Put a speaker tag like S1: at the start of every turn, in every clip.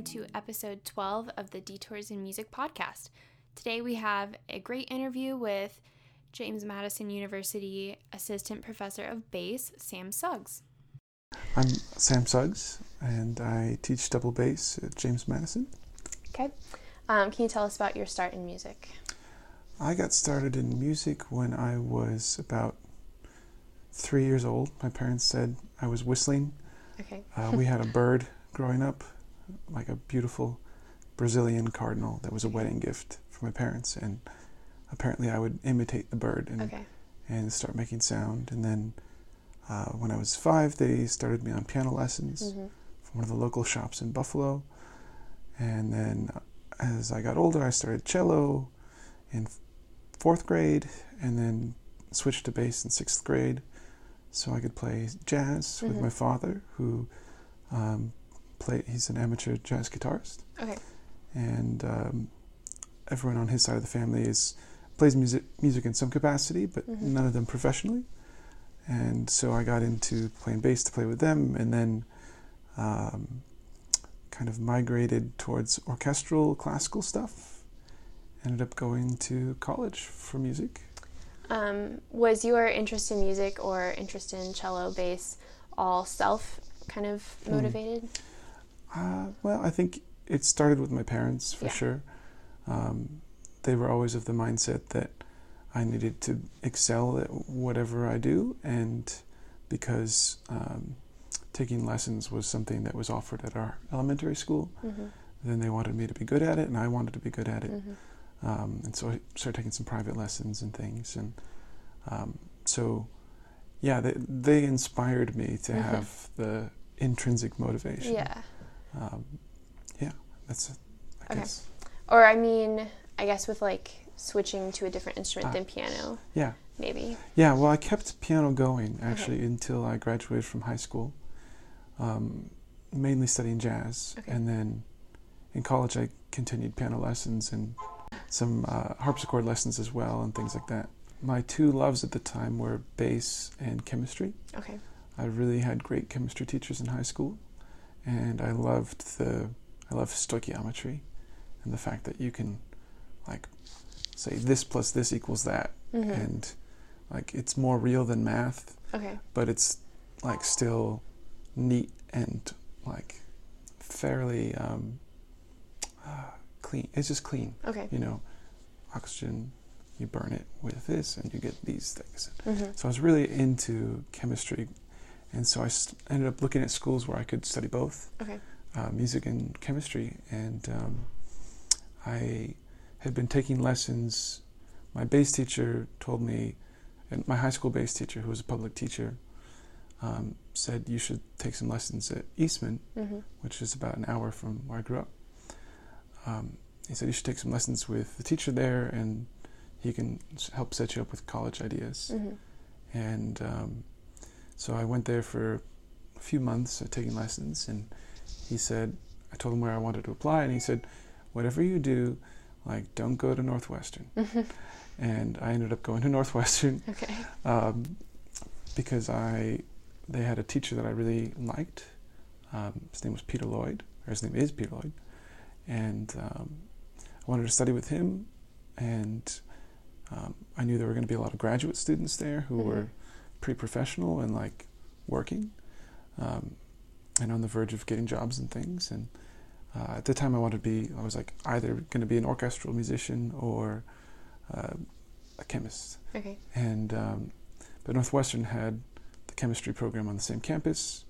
S1: welcome to episode 12 of the Detours in Music podcast. Today we have a great interview with James Madison University Assistant Professor of Bass, Sam Suggs.
S2: I'm Sam Suggs, and I teach double bass at James Madison.
S1: Okay. Um, can you tell us about your start in music?
S2: I got started in music when I was about three years old. My parents said I was whistling.
S1: Okay.
S2: Uh, we had a bird growing up, like a beautiful Brazilian cardinal that was a wedding gift for my parents, and apparently I would imitate the bird and
S1: Okay.
S2: and start making sound. And then uh, when I was five, they started me on piano lessons
S1: Mm-hmm.
S2: from one of the local shops in Buffalo. And then uh, as I got older, I started cello in fourth grade, and then switched to bass in sixth grade, so I could play jazz with
S1: Mhm.
S2: my father, who um, play. He's an amateur jazz guitarist
S1: Okay.
S2: and um, everyone on his side of the family is plays music music in some capacity, but
S1: Mhm.
S2: none of them professionally. And so I got into playing bass to play with them, and then um, kind of migrated towards orchestral classical stuff. Ended up going to college for music.
S1: Um, was your interest in music or interest in cello, bass all self kind of
S2: Hmm.
S1: motivated?
S2: Uh, well, I think it started with my parents for
S1: Yeah.
S2: sure. Um, they were always of the mindset that I needed to excel at whatever I do, and because um, taking lessons was something that was offered at our elementary school,
S1: Mm-hmm.
S2: then they wanted me to be good at it, and I wanted to be good at it.
S1: Mm-hmm.
S2: Um, and so I started taking some private lessons and things, and um, so yeah, they they inspired me to
S1: Mhm.
S2: have the intrinsic motivation.
S1: Yeah.
S2: Um, yeah, that's it. I
S1: Okay.
S2: guess.
S1: Or I mean, I guess with like switching to a different instrument
S2: Ah.
S1: than piano,
S2: Yeah,
S1: maybe.
S2: yeah. Well, I kept piano going actually until I graduated from high school, um, mainly studying jazz,
S1: Okay.
S2: and then in college I continued piano lessons and some uh, harpsichord lessons as well and things like that. My two loves at the time were bass and chemistry.
S1: Okay.
S2: I really had great chemistry teachers in high school, and I loved the I loved stoichiometry, and the fact that you can like say this plus this equals that,
S1: Mm-hmm.
S2: and like it's more real than math,
S1: okay.
S2: but it's like still neat and like fairly um, uh, clean. It's just clean,
S1: Okay.
S2: you know. Oxygen, you burn it with this, and you get these things.
S1: Mm-hmm.
S2: So I was really into chemistry, and so I ended up looking at schools where I could study both
S1: Okay.
S2: uh, music and chemistry. And um, I had been taking lessons. My bass teacher told me, and my high school bass teacher, who was a public teacher, um, said you should take some lessons at Eastman,
S1: Mm-hmm.
S2: which is about an hour from where I grew up. Um, he said you should take some lessons with the teacher there, and he can help set you up with college ideas.
S1: Mm-hmm.
S2: And um, so I went there for a few months uh, taking lessons, and he said, I told him where I wanted to apply, and he said, whatever you do, like don't go to Northwestern.
S1: Mm-hmm.
S2: And I ended up going to Northwestern
S1: Okay.
S2: um, because I they had a teacher that I really liked. Um, his name was Peter Lloyd, or his name is Peter Lloyd, and um, I wanted to study with him. And um, I knew there were going to be a lot of graduate students there who
S1: Mhm.
S2: were pretty professional and like working, um, and on the verge of getting jobs and things. And uh, at the time, I wanted to be I was like either going to be an orchestral musician or uh, a chemist
S1: Okay.
S2: and um, but Northwestern had the chemistry program on the same campus,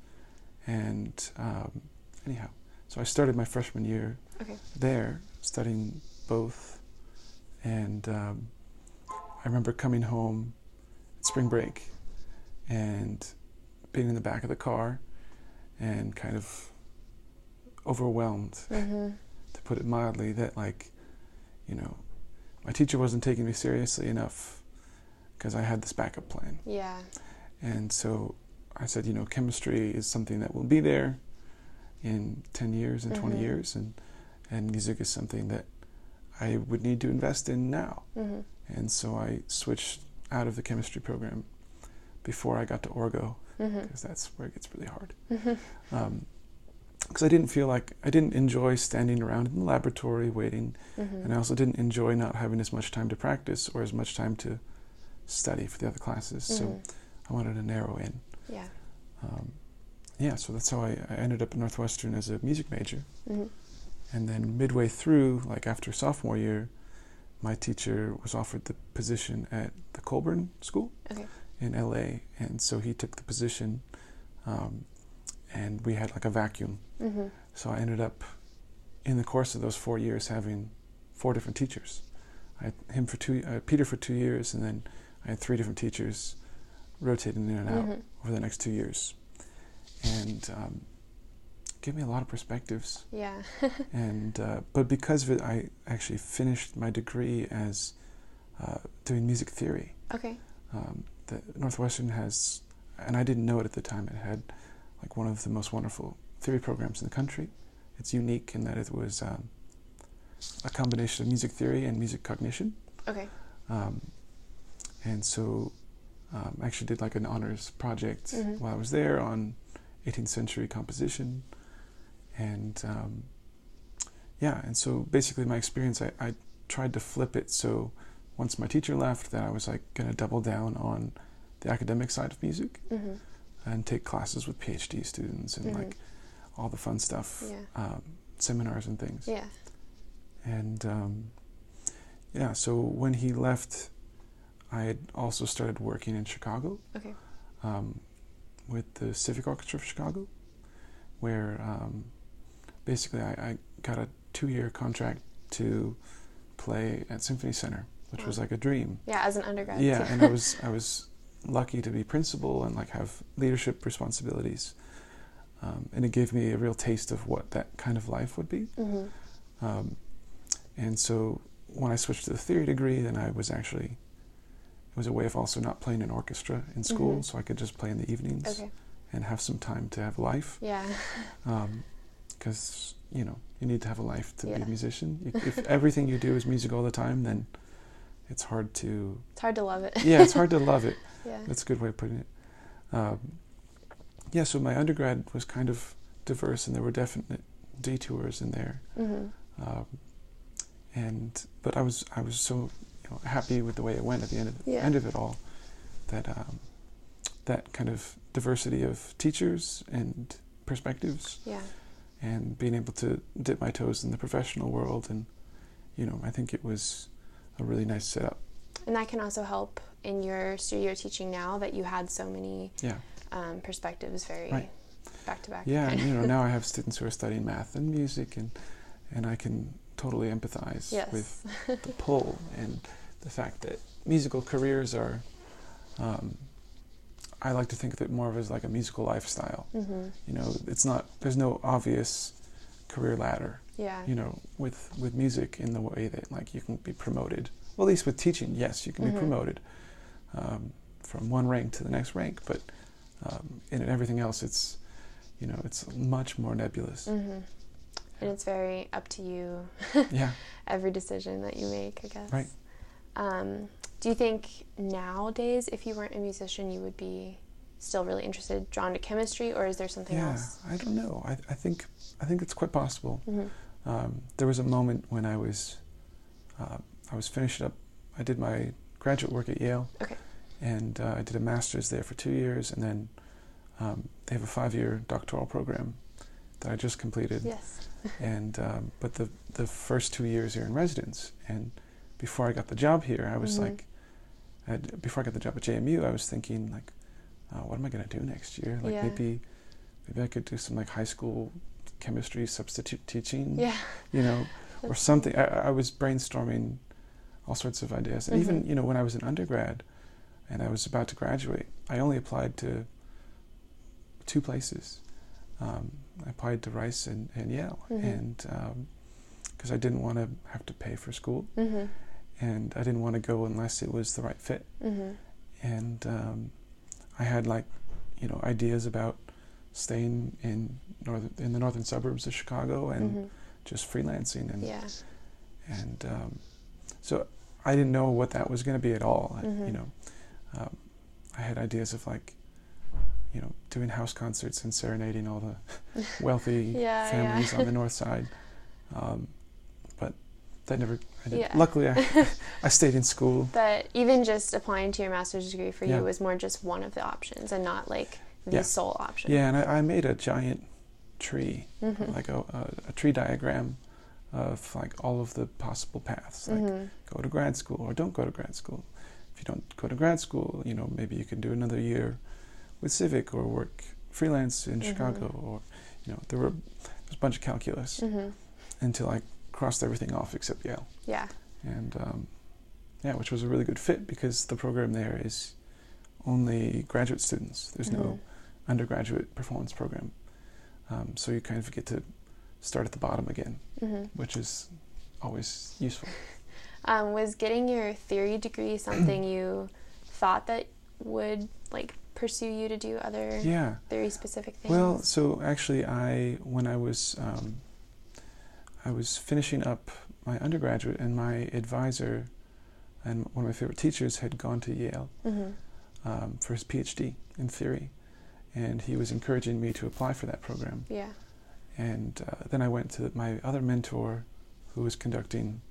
S2: and um, anyhow, so I started my freshman year
S1: Okay.
S2: there studying both, and um, I remember coming home at spring break and being in the back of the car and kind of overwhelmed
S1: Mm-hmm.
S2: to put it mildly, that like, you know, my teacher wasn't taking me seriously enough because I had this backup plan.
S1: Yeah.
S2: And so I said, you know, chemistry is something that will be there in 10 years and 20
S1: Mhm.
S2: years, and, and music is something that I would need to invest in now.
S1: Mm-hmm.
S2: And so I switched out of the chemistry program before I got to Orgo,
S1: Mm-hmm.
S2: because that's where it gets really hard.
S1: Mm-hmm.
S2: Um, because I didn't feel like I didn't enjoy standing around in the laboratory waiting,
S1: Mhm.
S2: and I also didn't enjoy not having as much time to practice or as much time to study for the other classes. So
S1: Mhm.
S2: I wanted to narrow in.
S1: Yeah.
S2: Um, yeah, so that's how I, I ended up at Northwestern as a music major.
S1: Mhm.
S2: And then midway through, like after sophomore year, my teacher was offered the position at the Colburn School
S1: Okay.
S2: In LA, and so he took the position, um, and we had like a vacuum.
S1: Mhm.
S2: So I ended up, in the course of those four years, having four different teachers. I had him for two, uh, Peter for two years, and then I had three different teachers, rotating in and out
S1: Mhm.
S2: over the next two years, and um, gave me a lot of perspectives.
S1: Yeah.
S2: And uh, but because of it, I actually finished my degree as uh, doing music theory.
S1: okay.
S2: Um, the Northwestern has, and I didn't know it at the time. It had like one of the most wonderful theory programs in the country. It's unique in that it was um, a combination of music theory and music cognition.
S1: Okay.
S2: Um, and so um, I actually did like an honors project
S1: Mhm.
S2: while I was there on 18th century composition. And um, yeah, and so basically my experience, I, I tried to flip it so once my teacher left, that I was like going to double down on the academic side of music
S1: Mhm.
S2: and take classes with PhD students and
S1: Mhm.
S2: like all the fun stuff,
S1: Yeah.
S2: um, seminars and things.
S1: Yeah.
S2: And um, yeah, so when he left, I had also started working in Chicago
S1: Okay.
S2: um, with the Civic Orchestra of Chicago, where um, basically I, I got a two year contract to play at Symphony Center, which was like a dream.
S1: Yeah. As an undergrad.
S2: Yeah, and I was I was lucky to be principal and like have leadership responsibilities, um, and it gave me a real taste of what that kind of life would be.
S1: Mhm.
S2: Um, and so when I switched to the theory degree, then I was actually it was a way of also not playing in orchestra in school,
S1: Mhm.
S2: so I could just play in the evenings
S1: Okay.
S2: and have some time to have life.
S1: Yeah.
S2: Because you know you need to have a life to be a musician. You- If everything you do is music all the time, then it's hard to
S1: It's hard to love it.
S2: yeah, it's hard to love it.
S1: yeah.
S2: That's a good way of putting it. Um, yeah, so my undergrad was kind of diverse, and there were definite detours in there.
S1: Mm-hmm.
S2: Um, and but I was I was so you know, happy with the way it went at the end of the
S1: Yeah.
S2: end of it all that um, that kind of diversity of teachers and perspectives
S1: Yeah.
S2: and being able to dip my toes in the professional world and you know I think it was a really nice setup.
S1: And that can also help in your studio teaching now that you had so many
S2: Yeah.
S1: um, perspectives very
S2: Right.
S1: back to back.
S2: Yeah, and you know now I have students who are studying math and music, and and I can totally empathize
S1: Yes.
S2: with the pull and the fact that musical careers are. Um, I like to think of it more of as like a musical lifestyle.
S1: hmm
S2: You know, it's not. There's no obvious career ladder.
S1: Yeah.
S2: You know, with with music in the way that like you can be promoted. Well, at least with teaching, yes, you can
S1: Mhm.
S2: be promoted um, from one rank to the next rank. But um, in everything else, it's you know, it's much more nebulous.
S1: hmm And it's very up to you
S2: Yeah.
S1: every decision that you make, I guess.
S2: Right.
S1: Um, do you think nowadays, if you weren't a musician, you would be still really interested, drawn to chemistry, or is there something
S2: yeah,
S1: else?
S2: I don't know. I, I think I think it's quite possible.
S1: hmm
S2: Um, there was a moment when I was uh, I was finishing up. I did my graduate work at Yale.
S1: Okay.
S2: And uh, I did a master's there for two years, and then um, they have a five-year doctoral program that I just completed.
S1: Yes.
S2: And um, but the the first two years here in residence, and before I got the job here, I was
S1: Mhm.
S2: like, I'd, before I got the job at JMU, I was thinking like, uh, what am I going to do next year? Like
S1: Yeah.
S2: maybe maybe I could do some like high school chemistry substitute teaching,
S1: Yeah.
S2: you know, or something. I, I was brainstorming all sorts of ideas, and even
S1: Mhm.
S2: you know when I was an undergrad, and I was about to graduate, I only applied to two places. Um, I applied to Rice and, and Yale,
S1: Mhm.
S2: and because I didn't want to have to pay for school,
S1: hmm
S2: and I didn't want to go unless it was the right fit.
S1: hmm
S2: And um, I had like, you know, ideas about staying in northern in the northern suburbs of Chicago and
S1: hmm
S2: just freelancing and
S1: Yeah.
S2: and um, so I didn't know what that was going to be at all. I-
S1: Mhm.
S2: You know, um, I had ideas of like, you know, doing house concerts and serenading all the wealthy
S1: Yeah,
S2: families
S1: yeah.
S2: on the north side. Um, but that never. I.
S1: Yeah.
S2: Luckily, I, I stayed in school.
S1: But even just applying to your master's degree for
S2: Yeah.
S1: you was more just one of the options and not like the
S2: Yeah.
S1: sole option.
S2: Yeah, and I, I made a giant tree,
S1: Mhm.
S2: like a, a, tree diagram of like all of the possible paths. Like
S1: Mhm.
S2: go to grad school or don't go to grad school. If you don't go to grad school, you know maybe you can do another year with Civic or work freelance in
S1: Mhm.
S2: Chicago or you know there were there's a bunch of calculus
S1: Mhm.
S2: until I crossed everything off except Yale.
S1: Yeah.
S2: and um, yeah, which was a really good fit because the program there is only graduate students. There's
S1: Mhm.
S2: no undergraduate performance program, um, so you kind of get to start at the bottom again,
S1: Mhm.
S2: which is always useful.
S1: Um, was getting your theory degree something you thought that would like pursue you to do other
S2: Yeah.
S1: theory specific things?
S2: Well, so actually, I when I was um, I was finishing up my undergraduate, and my advisor and one of my favorite teachers had gone to Yale
S1: Mhm.
S2: um, for his PhD in theory, and he was encouraging me to apply for that program.
S1: Yeah.
S2: And uh, then I went to my other mentor, who was conducting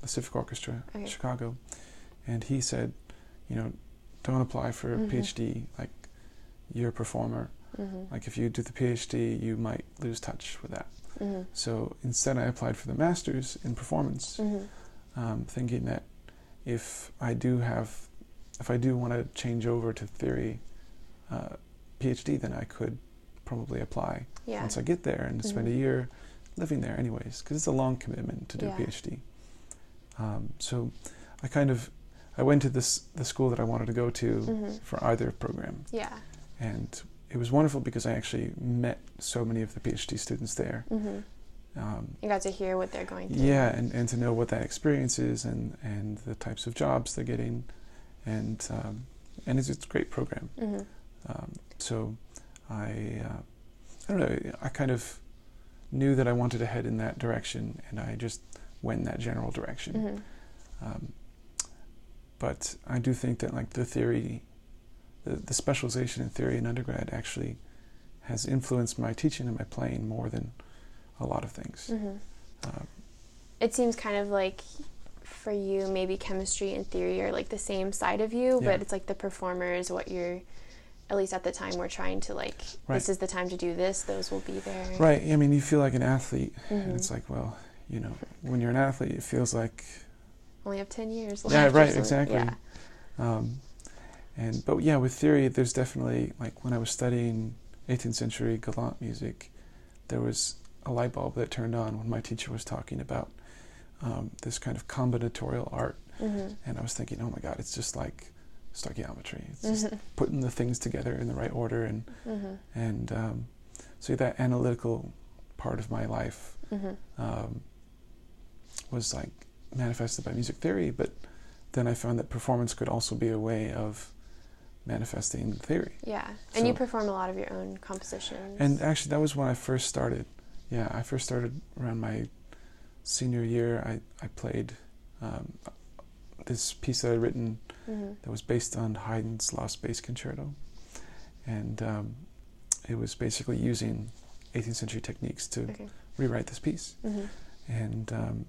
S2: the Civic Orchestra in Chicago, and he said, you know, don't apply for a
S1: Mhm.
S2: PhD. Like, you're a performer.
S1: Mhm.
S2: Like, if you do the PhD, you might lose touch with that.
S1: Mhm.
S2: So instead, I applied for the master's in performance,
S1: Mhm.
S2: um, thinking that if I do have, if I do want to change over to theory uh, PhD, then I could probably apply
S1: Yeah.
S2: once I get there and spend a year living there, anyways, because it's a long commitment to do
S1: Yeah.
S2: a PhD. Um, so I kind of I went to this the school that I wanted to go to
S1: Mhm.
S2: for either program,
S1: Yeah.
S2: and it was wonderful because I actually met so many of the PhD students there.
S1: Mhm.
S2: Um,
S1: You got to hear what they're going through.
S2: yeah, and, and to know what that experience is and, and the types of jobs they're getting, and um, and it's, it's a great program.
S1: Mhm.
S2: Um, so I uh, I don't know. I kind of knew that I wanted to head in that direction, and I just went in that general direction.
S1: Mhm.
S2: Um, but I do think that like the theory, the, the specialization in theory in undergrad actually has influenced my teaching and my playing more than a lot of things.
S1: Mhm.
S2: Um,
S1: It seems kind of like for you, maybe chemistry and theory are like the same side of you,
S2: Yeah.
S1: but it's like the performer is what you're, at least at the time, we're trying to like,
S2: Right.
S1: this is the time to do this, those will be there.
S2: Right. I mean, you feel like an athlete,
S1: Mhm.
S2: and it's like, well, you know, when you're an athlete, it feels like,
S1: Only have 10 years
S2: Yeah,
S1: left. or
S2: right, exactly.
S1: Yeah.
S2: um, and but yeah, with theory, there's definitely like when I was studying 18th century galant music, there was a light bulb that turned on when my teacher was talking about um, this kind of combinatorial art,
S1: Mhm.
S2: and I was thinking, oh my God, it's just like stoichiometry. It's just
S1: Mhm.
S2: putting the things together in the right order, and
S1: Mhm.
S2: and um, so that analytical part of my life
S1: Mhm.
S2: um, was like manifested by music theory, but then I found that performance could also be a way of manifesting theory.
S1: Yeah. And you perform a lot of your own compositions.
S2: And actually, that was when I first started. Yeah, I first started around my senior year. I, I played um, this piece that I'd written
S1: Mhm.
S2: that was based on Haydn's Lost Bass Concerto. And um, it was basically using 18th century techniques to
S1: Okay.
S2: rewrite this piece.
S1: Mhm.
S2: And um,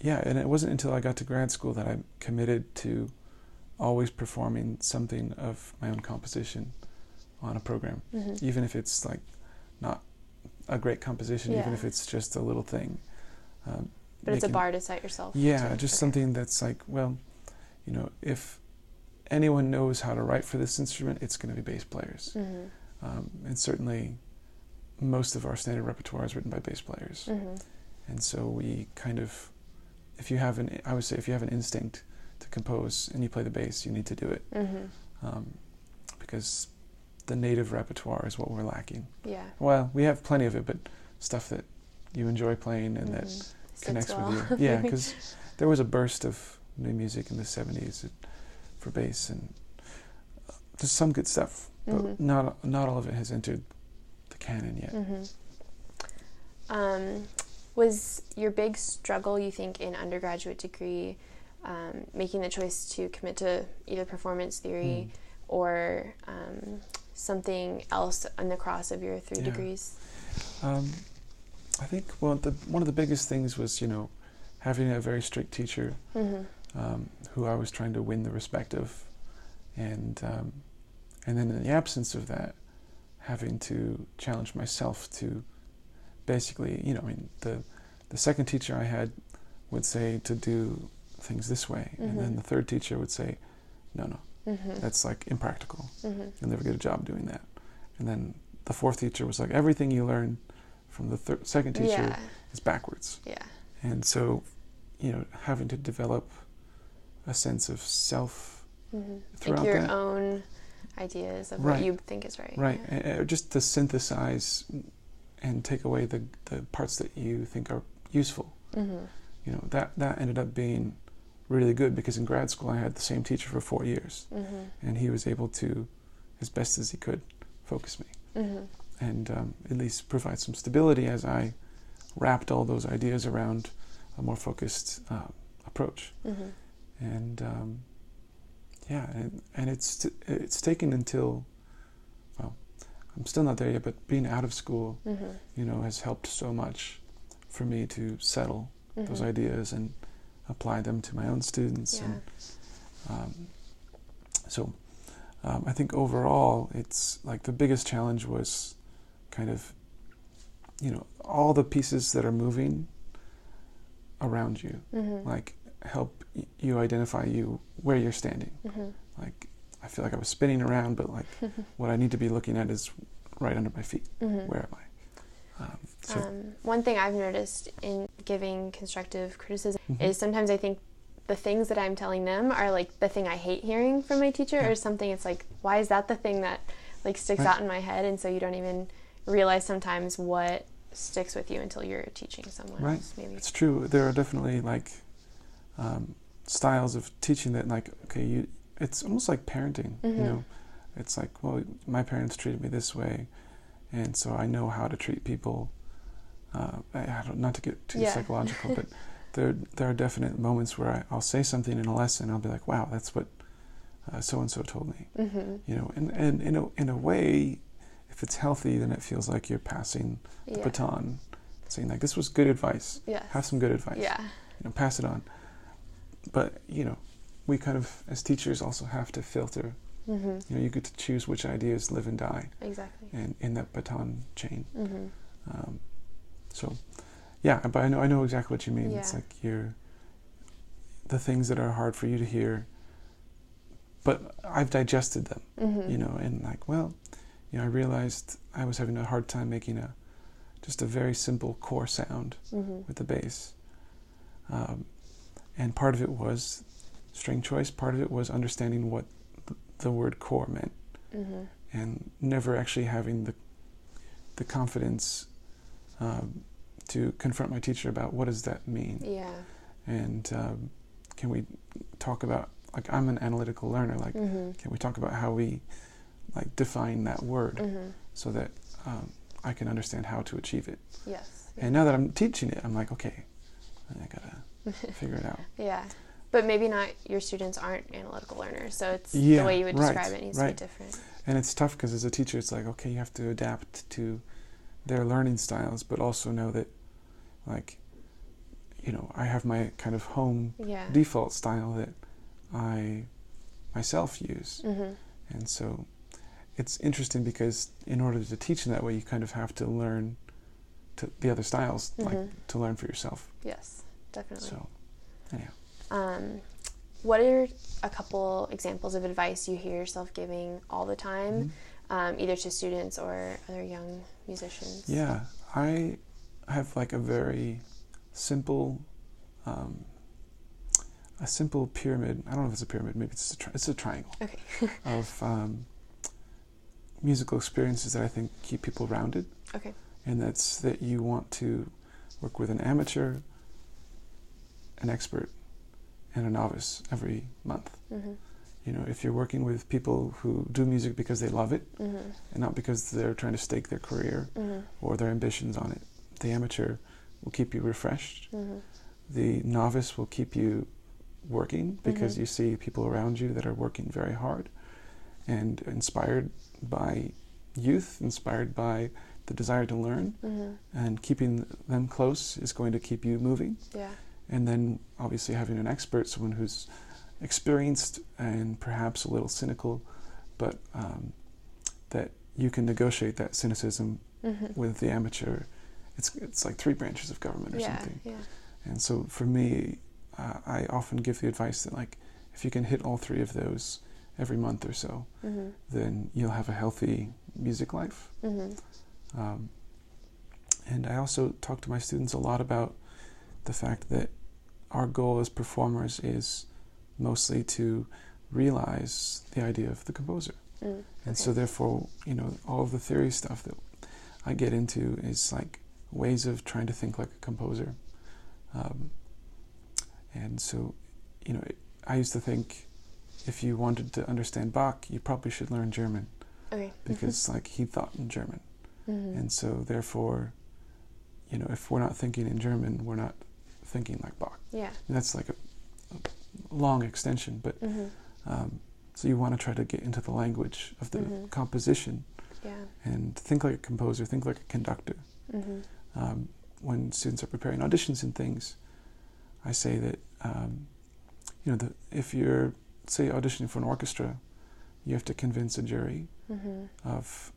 S2: yeah, and it wasn't until I got to grad school that I committed to always performing something of my own composition on a program,
S1: Mhm.
S2: even if it's like not a great composition, even if it's just a little thing. Um,
S1: But it's a bar to set yourself.
S2: Yeah, just
S1: Okay.
S2: something that's like, well, you know, if anyone knows how to write for this instrument, it's going to be bass players.
S1: Mhm.
S2: Um, and certainly, most of our standard repertoire is written by bass players.
S1: Mhm.
S2: And so we kind of, if you have an, I would say, if you have an instinct to compose and you play the bass, you need to do it
S1: Mhm.
S2: um, because the native repertoire is what we're lacking.
S1: Yeah.
S2: Well, we have plenty of it, but stuff that you enjoy playing and that
S1: Mhm. Sits
S2: connects
S1: well.
S2: with you. Yeah, because there was a burst of new music in the '70s for bass, and uh, there's some good stuff, but
S1: Mhm.
S2: not not all of it has entered the canon yet.
S1: hmm Um, was your big struggle, you think, in undergraduate degree, um, making the choice to commit to either performance theory
S2: Mm.
S1: or um, something else on the cross of your three
S2: Yeah.
S1: degrees?
S2: Um, I think well, the, one of the biggest things was you know having a very strict teacher
S1: Mm-hmm.
S2: um, who I was trying to win the respect of, and um, and then in the absence of that, having to challenge myself to basically you know I mean the the second teacher I had would say to do things this way, and then
S1: Mhm.
S2: the third teacher would say, no, no,
S1: Mm-hmm.
S2: that's like impractical.
S1: Mm-hmm.
S2: You'll never get a job doing that. And then the fourth teacher was like, everything you learn from the second teacher
S1: Yeah.
S2: is backwards.
S1: Yeah.
S2: And so, you know, having to develop a sense of self,
S1: Mm-hmm.
S2: Throughout
S1: Like your
S2: that-
S1: own ideas of
S2: Right.
S1: what you think is right.
S2: right,
S1: Yeah.
S2: a- just to synthesize and take away the, the parts that you think are useful.
S1: Mm-hmm.
S2: You know, that, that ended up being really good because in grad school I had the same teacher for four years
S1: Mm-hmm.
S2: and he was able to, as best as he could, focus me.
S1: Mm-hmm.
S2: and um, at least provide some stability as I wrapped all those ideas around a more focused uh, approach.
S1: Mm-hmm.
S2: And um, yeah, and, and it's it's taken until well, I'm still not there yet, but being out of school,
S1: Mm-hmm.
S2: you know, has helped so much for me to settle those
S1: Mm-hmm.
S2: ideas and apply them to my own students.
S1: Yeah.
S2: And um, so um, I think overall, it's like the biggest challenge was kind of, you know, all the pieces that are moving around you,
S1: Mm-hmm.
S2: like help y- you identify you where you're standing.
S1: Mm-hmm.
S2: Like I feel like I was spinning around, but like what I need to be looking at is right under my feet.
S1: Mm-hmm.
S2: Where am I? Um, so
S1: Um, one thing I've noticed in giving constructive criticism
S2: mhm.
S1: is sometimes I think the things that I'm telling them are like the thing I hate hearing from my teacher,
S2: Yeah.
S1: or something. It's like, why is that the thing that like sticks
S2: Right.
S1: out in my head? And so you don't even realize sometimes what sticks with you until you're teaching someone
S2: Right.
S1: else. Maybe.
S2: It's true. There are definitely like um, styles of teaching that, like, okay, you. It's almost like parenting.
S1: Mhm.
S2: You know, it's like, well, my parents treated me this way, and so I know how to treat people. Uh, I, I don't, not to get too
S1: Yeah.
S2: psychological, but there there are definite moments where I, I'll say something in a lesson, I'll be like, wow, that's what so and so told me.
S1: Mm-hmm.
S2: You know, and and in a in a way, if it's healthy, then it feels like you're passing the
S1: Yeah.
S2: baton, saying like, this was good advice.
S1: Yes.
S2: Have some good advice
S1: Yeah.
S2: you know, pass it on. But you know, we kind of as teachers also have to filter.
S1: Mm-hmm.
S2: You know, you get to choose which ideas live and die,
S1: Exactly.
S2: and in that baton chain.
S1: Mm-hmm.
S2: Um, so, yeah, but I know I know exactly what you mean. It's like you're the things that are hard for you to hear, but I've digested them.
S1: Mm-hmm.
S2: You know, and like, well, you know, I realized I was having a hard time making a just a very simple core sound
S1: Mm-hmm.
S2: with the bass. Um, and part of it was string choice, part of it was understanding what the word core meant
S1: Mm-hmm.
S2: and never actually having the, the confidence um, to confront my teacher about what does that mean
S1: Yeah.
S2: and um, can we talk about like I'm an analytical learner like
S1: Mm-hmm.
S2: can we talk about how we like define that word
S1: Mm-hmm.
S2: so that um, I can understand how to achieve it
S1: Yes.
S2: and now that I'm teaching it I'm like okay I gotta figure it out
S1: Yeah. But maybe not your students aren't analytical learners, so it's
S2: Yeah,
S1: the way you would
S2: right,
S1: describe it needs
S2: right.
S1: to be different.
S2: and it's tough because as a teacher it's like okay you have to adapt to their learning styles but also know that like you know i have my kind of home
S1: Yeah.
S2: default style that i myself use
S1: Mm-hmm.
S2: and so it's interesting because in order to teach in that way you kind of have to learn to the other styles like
S1: Mhm.
S2: to learn for yourself
S1: Yes, definitely.
S2: so anyhow
S1: Um, what are a couple examples of advice you hear yourself giving all the time,
S2: Mhm.
S1: um, either to students or other young musicians?
S2: Yeah, I have like a very simple, um, a simple pyramid. I don't know if it's a pyramid. Maybe it's a tri- it's a triangle
S1: Okay.
S2: of um, musical experiences that I think keep people rounded.
S1: Okay.
S2: And that's that you want to work with an amateur, an expert, and a novice every month.
S1: Mm-hmm.
S2: You know, if you're working with people who do music because they love it
S1: Mm-hmm.
S2: and not because they're trying to stake their career
S1: Mm-hmm.
S2: or their ambitions on it. The amateur will keep you refreshed.
S1: Mm-hmm.
S2: The novice will keep you working because
S1: Mhm.
S2: you see people around you that are working very hard. and inspired by youth, inspired by the desire to learn,
S1: Mm-hmm.
S2: and keeping them close is going to keep you moving.
S1: Yeah.
S2: And then obviously having an expert, someone who's experienced and perhaps a little cynical, but um, that you can negotiate that cynicism
S1: Mm-hmm.
S2: with the amateur. It's it's like three branches of government or
S1: Yeah.
S2: something.
S1: Yeah.
S2: And so for me, uh, I often give the advice that like if you can hit all three of those every month or so,
S1: Mm-hmm.
S2: then you'll have a healthy music life.
S1: Mm-hmm.
S2: Um, and I also talk to my students a lot about the fact that our goal as performers is mostly to realize the idea of the composer.
S1: Mm.
S2: And so, therefore, you know, all of the theory stuff that I get into is like ways of trying to think like a composer. Um, and so, you know, I used to think if you wanted to understand Bach, you probably should learn German
S1: Okay.
S2: because, like, he thought in German.
S1: Mm-hmm.
S2: And so, therefore, you know, if we're not thinking in German, we're not thinking like Bach.
S1: yeah.
S2: And that's like a, a long extension, but
S1: Mm-hmm.
S2: um, so you want to try to get into the language of the
S1: Mhm.
S2: composition
S1: Yeah.
S2: and think like a composer, think like a conductor.
S1: Mm-hmm.
S2: Um, when students are preparing auditions and things, I say that um, you know the, if you're say auditioning for an orchestra, you have to convince a jury
S1: Mm-hmm.
S2: of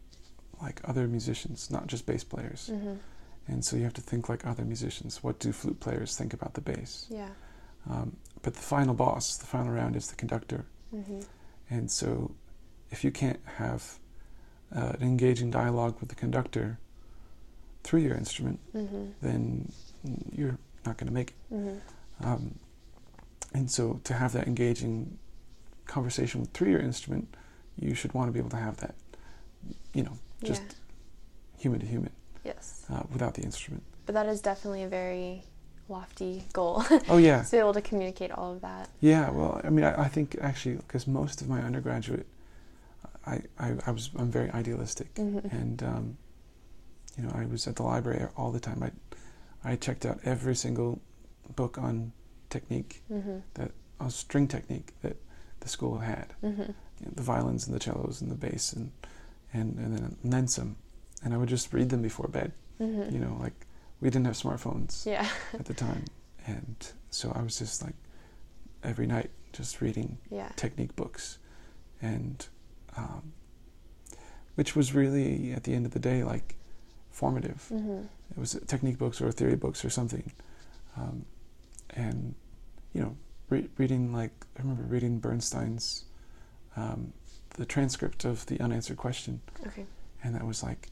S2: like other musicians, not just bass players. And so you have to think like other musicians. What do flute players think about the bass?
S1: Yeah.
S2: Um, but the final boss, the final round, is the conductor.
S1: Mm-hmm.
S2: And so, if you can't have uh, an engaging dialogue with the conductor through your instrument,
S1: Mm-hmm.
S2: then you're not going to make it.
S1: Mm-hmm.
S2: Um, and so, to have that engaging conversation through your instrument, you should want to be able to have that, you know, just
S1: yeah.
S2: human to human
S1: Yes.
S2: uh, without the instrument.
S1: But that is definitely a very lofty goal
S2: Oh, yeah.
S1: to be able to communicate all of that.
S2: Yeah, well, I mean, I, I think actually, because most of my undergraduate, I, I, I was, I'm very idealistic.
S1: Mm-hmm.
S2: and um, you know I was at the library all the time. I I checked out every single book on technique,
S1: Mm-hmm.
S2: on string technique that the school had,
S1: Mm-hmm.
S2: you know, the violins and the cellos and the bass and and and then, and then some. And I would just read them before bed.
S1: Mm-hmm.
S2: You know, like we didn't have smartphones
S1: Yeah.
S2: at the time, and so I was just like every night just reading
S1: yeah.
S2: technique books, and um, which was really at the end of the day like formative.
S1: Mm-hmm.
S2: It was technique books or theory books or something, um, and you know, re- reading like I remember reading Bernstein's um, the transcript of the unanswered question,
S1: Okay.
S2: and that was like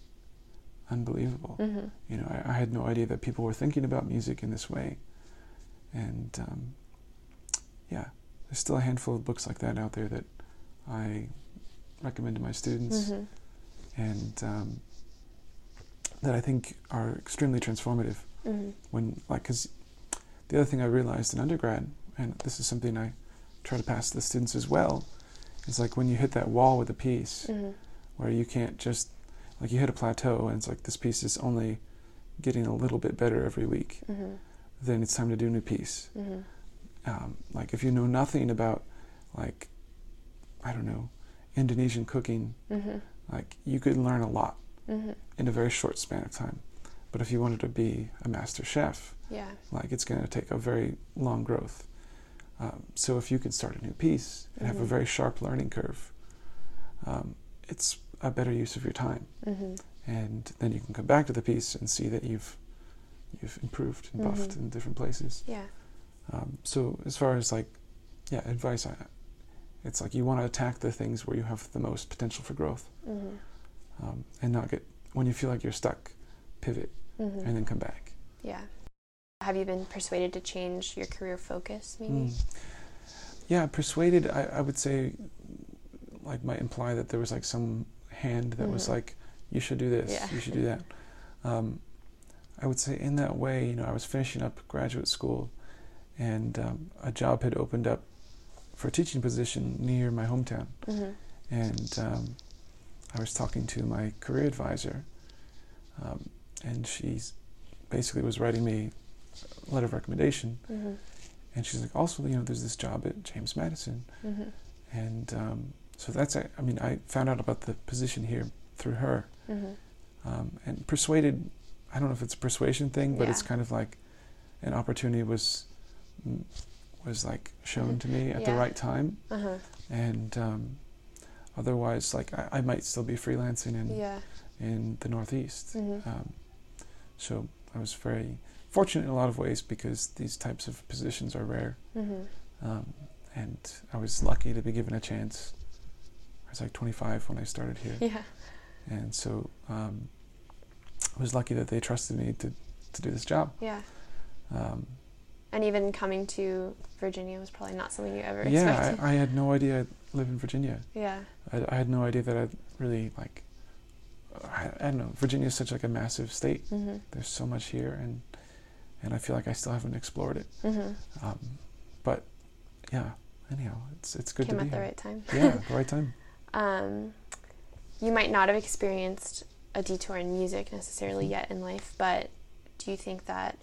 S2: unbelievable.
S1: Mm-hmm.
S2: You know, I, I had no idea that people were thinking about music in this way, and um, yeah, there's still a handful of books like that out there that I recommend to my students,
S1: Mm-hmm.
S2: and um, that I think are extremely transformative.
S1: Mm-hmm.
S2: When like, because the other thing I realized in undergrad, and this is something I try to pass to the students as well, is like when you hit that wall with a piece
S1: Mm-hmm.
S2: where you can't just like you hit a plateau and it's like this piece is only getting a little bit better every week
S1: Mm-hmm.
S2: then it's time to do a new piece
S1: Mm-hmm.
S2: um, like if you know nothing about like i don't know indonesian cooking
S1: Mm-hmm.
S2: like you could learn a lot
S1: Mm-hmm.
S2: in a very short span of time but if you wanted to be a master chef
S1: Yeah.
S2: like it's going to take a very long growth um, so if you could start a new piece and have a
S1: Mhm.
S2: very sharp learning curve um, it's a better use of your time
S1: Mm-hmm.
S2: and then you can come back to the piece and see that you've you've improved and buffed
S1: Mhm.
S2: in different places.
S1: Yeah.
S2: Um, so as far as like yeah advice, I, it's like you want to attack the things where you have the most potential for growth,
S1: Mm-hmm.
S2: um, and not get when you feel like you're stuck, pivot
S1: Mm-hmm.
S2: and then come back.
S1: Yeah. Have you been persuaded to change your career focus, maybe?
S2: Mm. Yeah, persuaded. I, I would say like might imply that there was like some hand that was
S1: Mhm.
S2: like you should do this,
S1: Yeah.
S2: you should do that. Um, I would say in that way, you know, I was finishing up graduate school, and um, a job had opened up for a teaching position near my hometown,
S1: Mm-hmm.
S2: and um, I was talking to my career advisor, um, and she's basically was writing me a letter of recommendation,
S1: Mm-hmm.
S2: and she's like, also, you know, there's this job at James Madison,
S1: Mm-hmm.
S2: and um, so that's I I mean I found out about the position here through her,
S1: Mhm.
S2: um, and persuaded. I don't know if it's a persuasion thing, but it's kind of like an opportunity was mm, was like shown to me at the right time,
S1: Uh-huh.
S2: and um, otherwise, like I, I might still be freelancing in
S1: Yeah.
S2: in the Northeast.
S1: Mhm.
S2: Um, so I was very fortunate in a lot of ways because these types of positions are rare,
S1: Mhm.
S2: um, and I was lucky to be given a chance. I was like 25 when I started here,
S1: Yeah.
S2: and so um, I was lucky that they trusted me to to do this job.
S1: Yeah.
S2: Um,
S1: And even coming to Virginia was probably not something you ever
S2: yeah,
S1: expected.
S2: I, I had no idea I'd live in Virginia.
S1: yeah.
S2: I, I had no idea that I'd really like. I, I don't know. Virginia is such like a massive state.
S1: Mhm.
S2: There's so much here, and and I feel like I still haven't explored it.
S1: Mhm.
S2: Um, but yeah, anyhow, it's it's good
S1: Came
S2: to
S1: at the
S2: here.
S1: right time.
S2: yeah, the right time.
S1: Um, you might not have experienced a detour in music necessarily
S2: Mm-hmm.
S1: yet in life, but do you think that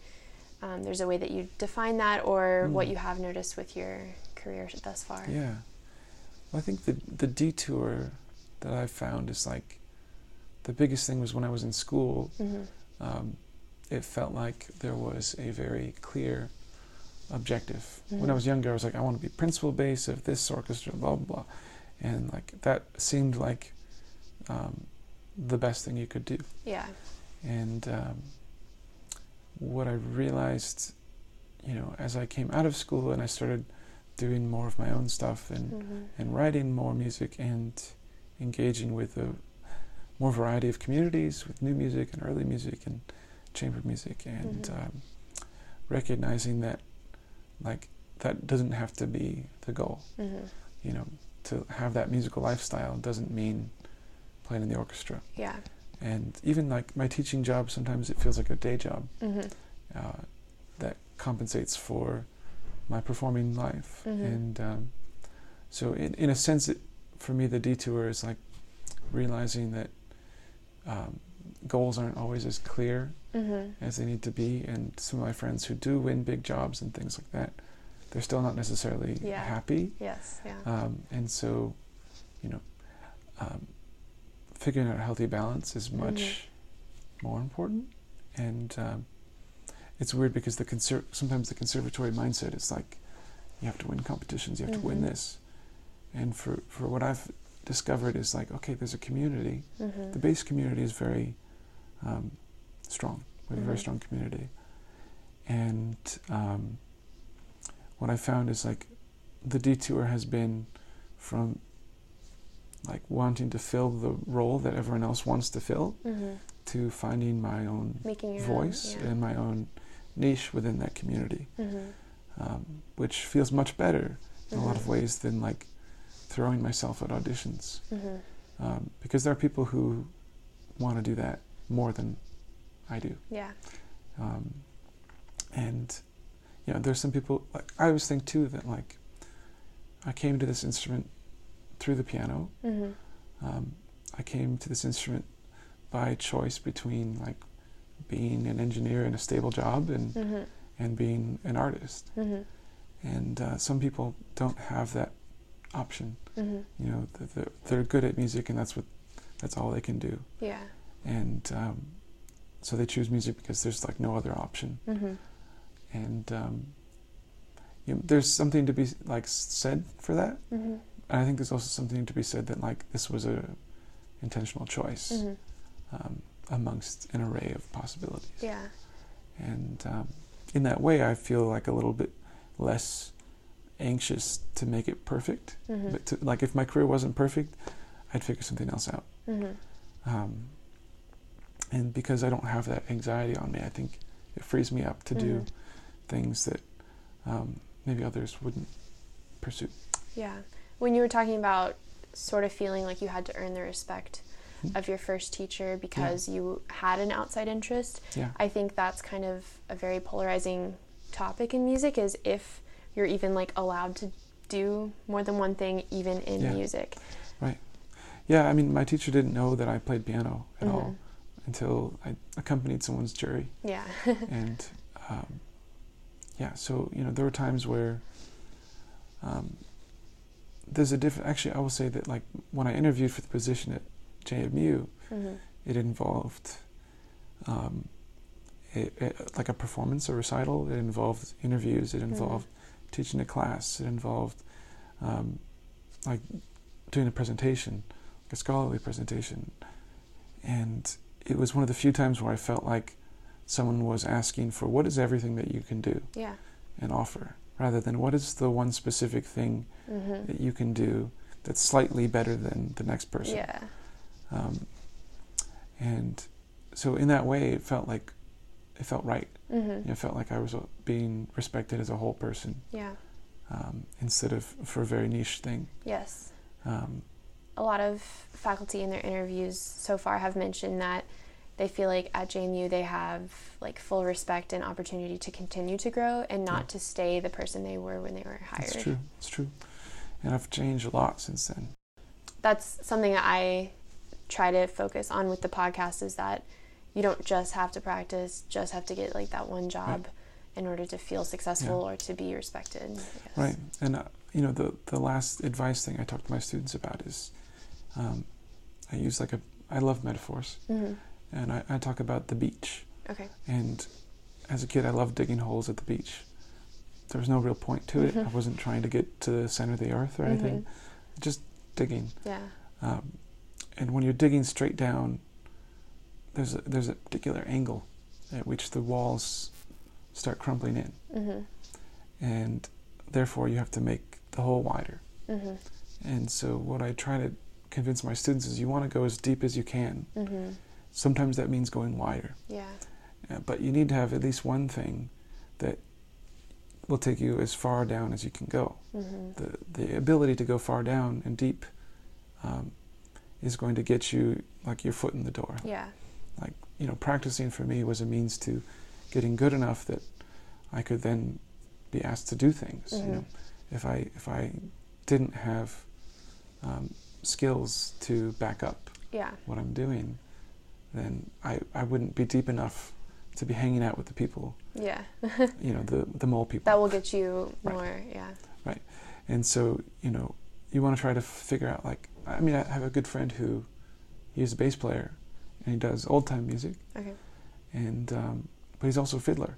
S1: um, there's a way that you define that, or what
S2: Mm.
S1: you have noticed with your career thus far?
S2: Yeah, well, I think the the detour that I found is like the biggest thing was when I was in school.
S1: hmm
S2: Um, it felt like there was a very clear objective. When I
S1: Mhm.
S2: was younger, I was like, I want to be principal bass of this orchestra, blah blah blah, and like that seemed like um, the best thing you could do.
S1: Yeah.
S2: And um, what I realized, you know, as I came out of school and I started doing more of my own stuff and,
S1: hmm
S2: and writing more music and engaging with a more variety of communities with new music and early music and chamber music and
S1: Mhm.
S2: um, recognizing that like that doesn't have to be the goal
S1: hmm
S2: you know to have that musical lifestyle doesn't mean playing in the orchestra.
S1: Yeah.
S2: and even like my teaching job sometimes it feels like a day job
S1: hmm
S2: uh, that compensates for my performing life.
S1: Mhm.
S2: and um, so in, in a sense it, for me the detour is like realizing that um, goals aren't always as clear
S1: hmm
S2: as they need to be. And some of my friends who do win big jobs and things like that they're still not necessarily
S1: Yeah.
S2: happy
S1: Yes. Yeah.
S2: um, and so you know um, figuring out a healthy balance is much
S1: Mhm.
S2: more important and um, it's weird because the conser- sometimes the conservatory mindset is like you have to win competitions you have to win
S1: Mhm.
S2: this and for, for what i've discovered is like okay there's a community
S1: hmm
S2: the bass community is very um, strong. We have a very
S1: Mhm.
S2: strong community, and um, what I found is like the detour has been from like wanting to fill the role that everyone else wants to fill
S1: hmm
S2: to finding my own voice
S1: Own, yeah.
S2: and my own niche within that community,
S1: hmm
S2: um, which feels much better in a lot of
S1: Mhm.
S2: ways than like throwing myself at auditions
S1: hmm
S2: um, because there are people who want to do that more than I do.
S1: Yeah.
S2: Um, and you know, there's some people. Like I always think too that like I came to this instrument through the piano.
S1: hmm
S2: Um, I came to this instrument by choice between like being an engineer in a stable job and
S1: hmm
S2: and being an artist.
S1: hmm
S2: And uh, some people don't have that option.
S1: hmm
S2: You know, they're, they're good at music, and that's what that's all they can do.
S1: Yeah.
S2: and um, so they choose music because there's like no other option
S1: hmm
S2: and um, you know, there's something to be like said for that.
S1: Hmm
S2: and i think there's also something to be said that like this was a intentional choice
S1: hmm
S2: um, amongst an array of possibilities.
S1: Yeah.
S2: and um, in that way i feel like a little bit less anxious to make it perfect.
S1: Hmm
S2: but to, like if my career wasn't perfect i'd figure something else out.
S1: Hmm
S2: um, and because I don't have that anxiety on me, I think it frees me up to do
S1: Mhm.
S2: Things that um, maybe others wouldn't pursue.
S1: Yeah. When you were talking about sort of feeling like you had to earn the respect
S2: Mhm.
S1: of your first teacher because you had an outside interest,
S2: Yeah,
S1: I think that's kind of a very polarizing topic in music is if you're even like allowed to do more than one thing even in
S2: Yeah.
S1: music. Right.
S2: Yeah. I mean, my teacher didn't know that I played piano at all
S1: Mhm.
S2: until I accompanied someone's jury,
S1: Yeah.
S2: and um, yeah. So you know, there were times where um, there's a different. Actually, I will say that like when I interviewed for the position at JMU,
S1: Mm-hmm.
S2: it involved um, it, it, like a performance or recital. It involved interviews. It involved teaching a class. It involved um, like doing a presentation, like a scholarly presentation, and it was one of the few times where I felt like someone was asking for what is everything that you can do
S1: Yeah.
S2: and offer, rather than what is the one specific thing
S1: Mm-hmm.
S2: that you can do that's slightly better than the next person.
S1: Yeah.
S2: Um, and so in that way, it felt like it felt right.
S1: Mm-hmm.
S2: You know, it felt like I was being respected as a whole person
S1: Yeah.
S2: um, instead of for a very niche thing.
S1: Yes.
S2: Um,
S1: a lot of faculty in their interviews so far have mentioned that they feel like at JMU they have like full respect and opportunity to continue to grow and not
S2: Yeah.
S1: to stay the person they were when they were hired.
S2: it's true. It's true. And I've changed a lot since then.
S1: That's something that I try to focus on with the podcast is that you don't just have to practice, just have to get like that one job in order to feel successful or to be respected.
S2: Right. And, uh, you know, the, the last advice thing I talk to my students about is um, I use like a, I love metaphors.
S1: hmm
S2: And I, I talk about the beach.
S1: Okay.
S2: And as a kid, I loved digging holes at the beach. There was no real point to it. I
S1: Mhm.
S2: wasn't trying to get to the center of the earth or anything. Just digging.
S1: Yeah.
S2: Um, and when you're digging straight down, there's a, there's a particular angle at which the walls start crumbling in,
S1: mm-hmm.
S2: and therefore you have to make the hole wider.
S1: hmm
S2: And so what I try to convince my students is you want to go as deep as you can. Sometimes that means going wider.
S1: Yeah.
S2: Uh, but you need to have at least one thing that will take you as far down as you can go.
S1: hmm
S2: The the ability to go far down and deep um, is going to get you like your foot in the door.
S1: Yeah.
S2: Like you know, practicing for me was a means to getting good enough that I could then be asked to do things. You
S1: Mhm.
S2: know, if I if I didn't have um, skills to back up
S1: Yeah.
S2: what I'm doing, then I, I wouldn't be deep enough to be hanging out with the people,
S1: Yeah.
S2: you know, the, the mole people.
S1: that will get you
S2: Right.
S1: more. Yeah. Right.
S2: And so, you know, you want to try to figure out, like, I mean, I have a good friend who, he's a bass player, and he does old time music,
S1: Okay.
S2: and, um, but he's also a fiddler.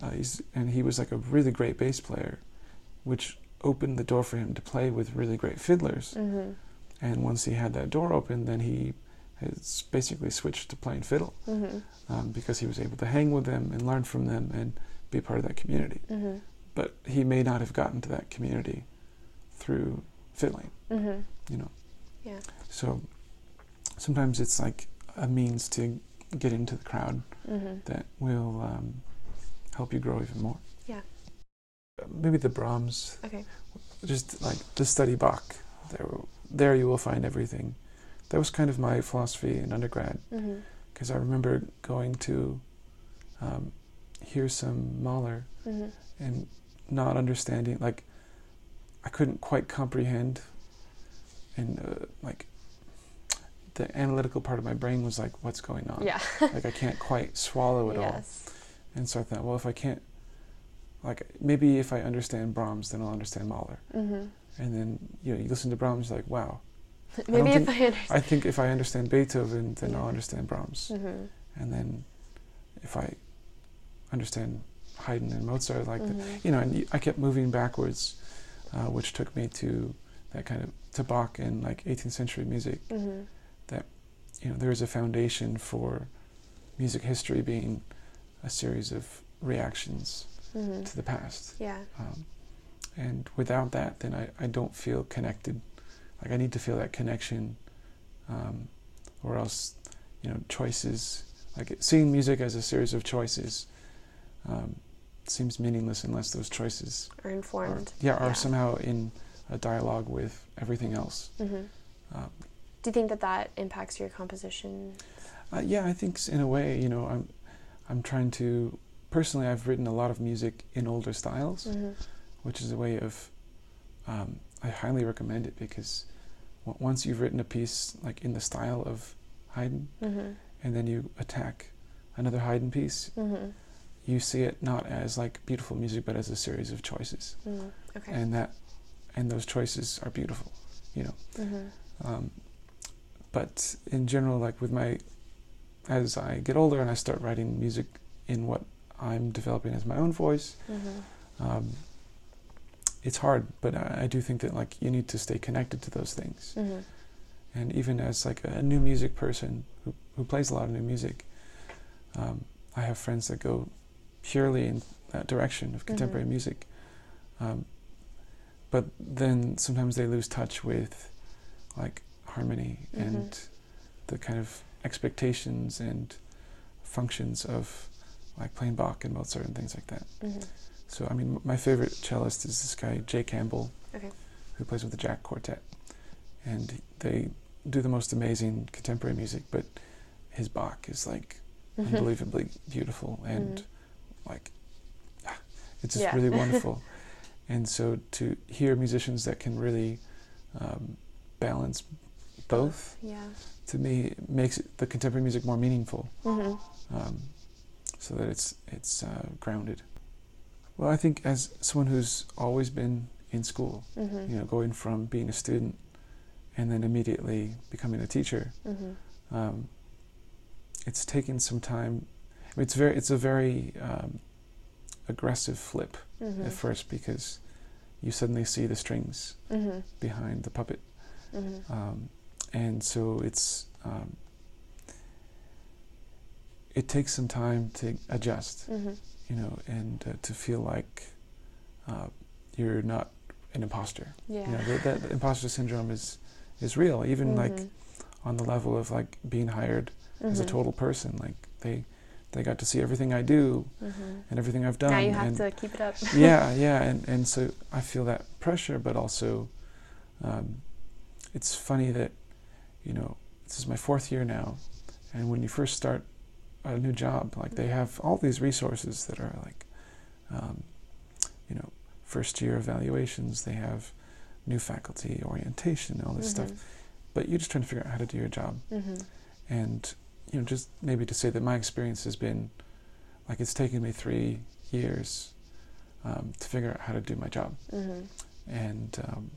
S2: Uh, he's, and he was like a really great bass player, which opened the door for him to play with really great fiddlers.
S1: hmm
S2: And once he had that door open, then he has basically switched to playing fiddle.
S1: hmm
S2: um, because he was able to hang with them and learn from them and be part of that community.
S1: hmm
S2: But he may not have gotten to that community through fiddling,
S1: hmm
S2: you know.
S1: Yeah.
S2: So sometimes it's like a means to get into the crowd
S1: hmm
S2: that will um, help you grow even more.
S1: Yeah.
S2: Maybe the Brahms,
S1: Okay.
S2: just like the study Bach. There, there you will find everything. That was kind of my philosophy in undergrad. because I remember going to um, hear some Mahler
S1: hmm
S2: and not understanding, like, I couldn't quite comprehend, and uh, like, the analytical part of my brain was like, what's going on?
S1: Yeah.
S2: Like, I can't quite swallow it all.
S1: yes.
S2: And so I thought, well, if I can't, like, maybe if I understand Brahms, then I'll understand Mahler.
S1: hmm
S2: And then, you know, you listen to Brahms, you're like, wow.
S1: Maybe if
S2: think-
S1: I understand.
S2: I think if I understand Beethoven, then
S1: Yeah.
S2: I'll understand Brahms.
S1: hmm
S2: and then if I understand Haydn and Mozart, like the,
S1: hmm
S2: you know, and y- I kept moving backwards, uh, which took me to that kind of to Bach and like 18th century music.
S1: hmm
S2: You know, there is a foundation for music history being a series of reactions
S1: hmm
S2: to the past,
S1: Yeah.
S2: um, and without that, then I, I don't feel connected. Like I need to feel that connection, um, or else, you know, choices like seeing music as a series of choices um, seems meaningless unless those choices are,
S1: informed.
S2: yeah are
S1: Yeah.
S2: somehow in a dialogue with everything else.
S1: hmm
S2: Um,
S1: Do you think that that impacts your composition?
S2: uh, yeah, I think in a way, you know, I'm I'm trying to personally. I've written a lot of music in older styles.
S1: hmm
S2: which is a way of um, I highly recommend it because once you've written a piece like in the style of Haydn
S1: hmm
S2: and then you attack another Haydn piece,
S1: hmm
S2: you see it not as like beautiful music but as a series of choices,
S1: hmm Okay.
S2: and that and those choices are beautiful, you know.
S1: Mm-hmm.
S2: Um, but in general, like with my, as I get older and I start writing music in what I'm developing as my own voice,
S1: Mm-hmm.
S2: um, it's hard. But I, I do think that like you need to stay connected to those things.
S1: Mm-hmm.
S2: And even as like a new music person who who plays a lot of new music, um, I have friends that go purely in that direction of contemporary
S1: Mhm.
S2: music. Um, but then sometimes they lose touch with like harmony
S1: Mhm.
S2: and the kind of expectations and functions of like playing Bach and Mozart and things like that.
S1: Mm-hmm.
S2: So I mean, my favorite cellist is this guy Jay Campbell,
S1: Okay.
S2: who plays with the Jack Quartet, and they do the most amazing contemporary music. But his Bach is like
S1: Mm-hmm.
S2: unbelievably beautiful and
S1: Mhm.
S2: like ah, it's just
S1: Yeah.
S2: really wonderful. and so to hear musicians that can really um, balance both,
S1: Yeah.
S2: to me makes the contemporary music more meaningful
S1: Mm-hmm.
S2: um, so that it's it's uh, grounded. Well, I think as someone who's always been in school,
S1: Mm-hmm.
S2: you know, going from being a student and then immediately becoming a teacher,
S1: Mm-hmm.
S2: um, it's taken some time. I mean, it's very it's a very um, aggressive flip
S1: Mm-hmm.
S2: at first because you suddenly see the strings
S1: Mm-hmm.
S2: behind the puppet,
S1: Mm-hmm.
S2: um, and so it's um, it takes some time to adjust.
S1: Mm-hmm.
S2: you know, and uh, to feel like uh, you're not an imposter.
S1: Yeah.
S2: You know, that, that the imposter syndrome is is real, even like
S1: Mhm.
S2: on the level of like being hired as a
S1: Mhm.
S2: total person. Like they they got to see everything I do
S1: Mhm.
S2: and everything I've done.
S1: Now you have
S2: and
S1: to keep it up.
S2: yeah, yeah, and and so I feel that pressure, but also um, it's funny that you know this is my fourth year now, and when you first start a new job, like they have all these resources that are like, um, you know, first year evaluations. They have new faculty orientation, all this stuff. But you're just trying to figure out how to do your job,
S1: Mm-hmm.
S2: and you know, just maybe to say that my experience has been like it's taken me three years um, to figure out how to do my job,
S1: Mm-hmm.
S2: and um,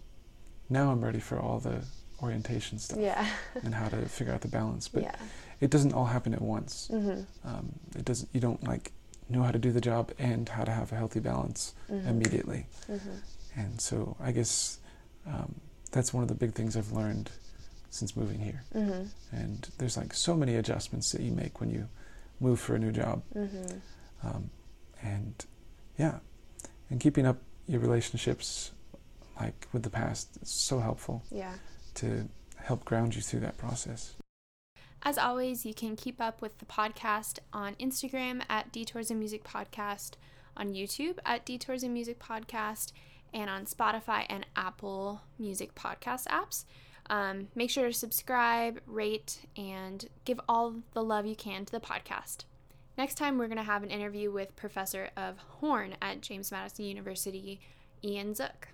S2: now I'm ready for all the orientation stuff
S1: Yeah.
S2: and how to figure out the balance. But
S1: yeah.
S2: it doesn't all happen at once.
S1: Mm-hmm.
S2: Um, it doesn't. You don't like know how to do the job and how to have a healthy balance
S1: Mm-hmm.
S2: immediately.
S1: Mm-hmm.
S2: And so I guess um, that's one of the big things I've learned since moving here.
S1: Mm-hmm.
S2: And there's like so many adjustments that you make when you move for a new job.
S1: Mm-hmm.
S2: Um, and yeah, and keeping up your relationships like with the past is so helpful
S1: Yeah.
S2: To help ground you through that process.
S3: As always, you can keep up with the podcast on Instagram at Detours in Music Podcast, on YouTube at Detours in Music Podcast, and on Spotify and Apple Music Podcast apps. Um, make sure to subscribe, rate, and give all the love you can to the podcast. Next time, we're going to have an interview with Professor of Horn at James Madison University, Ian Zook.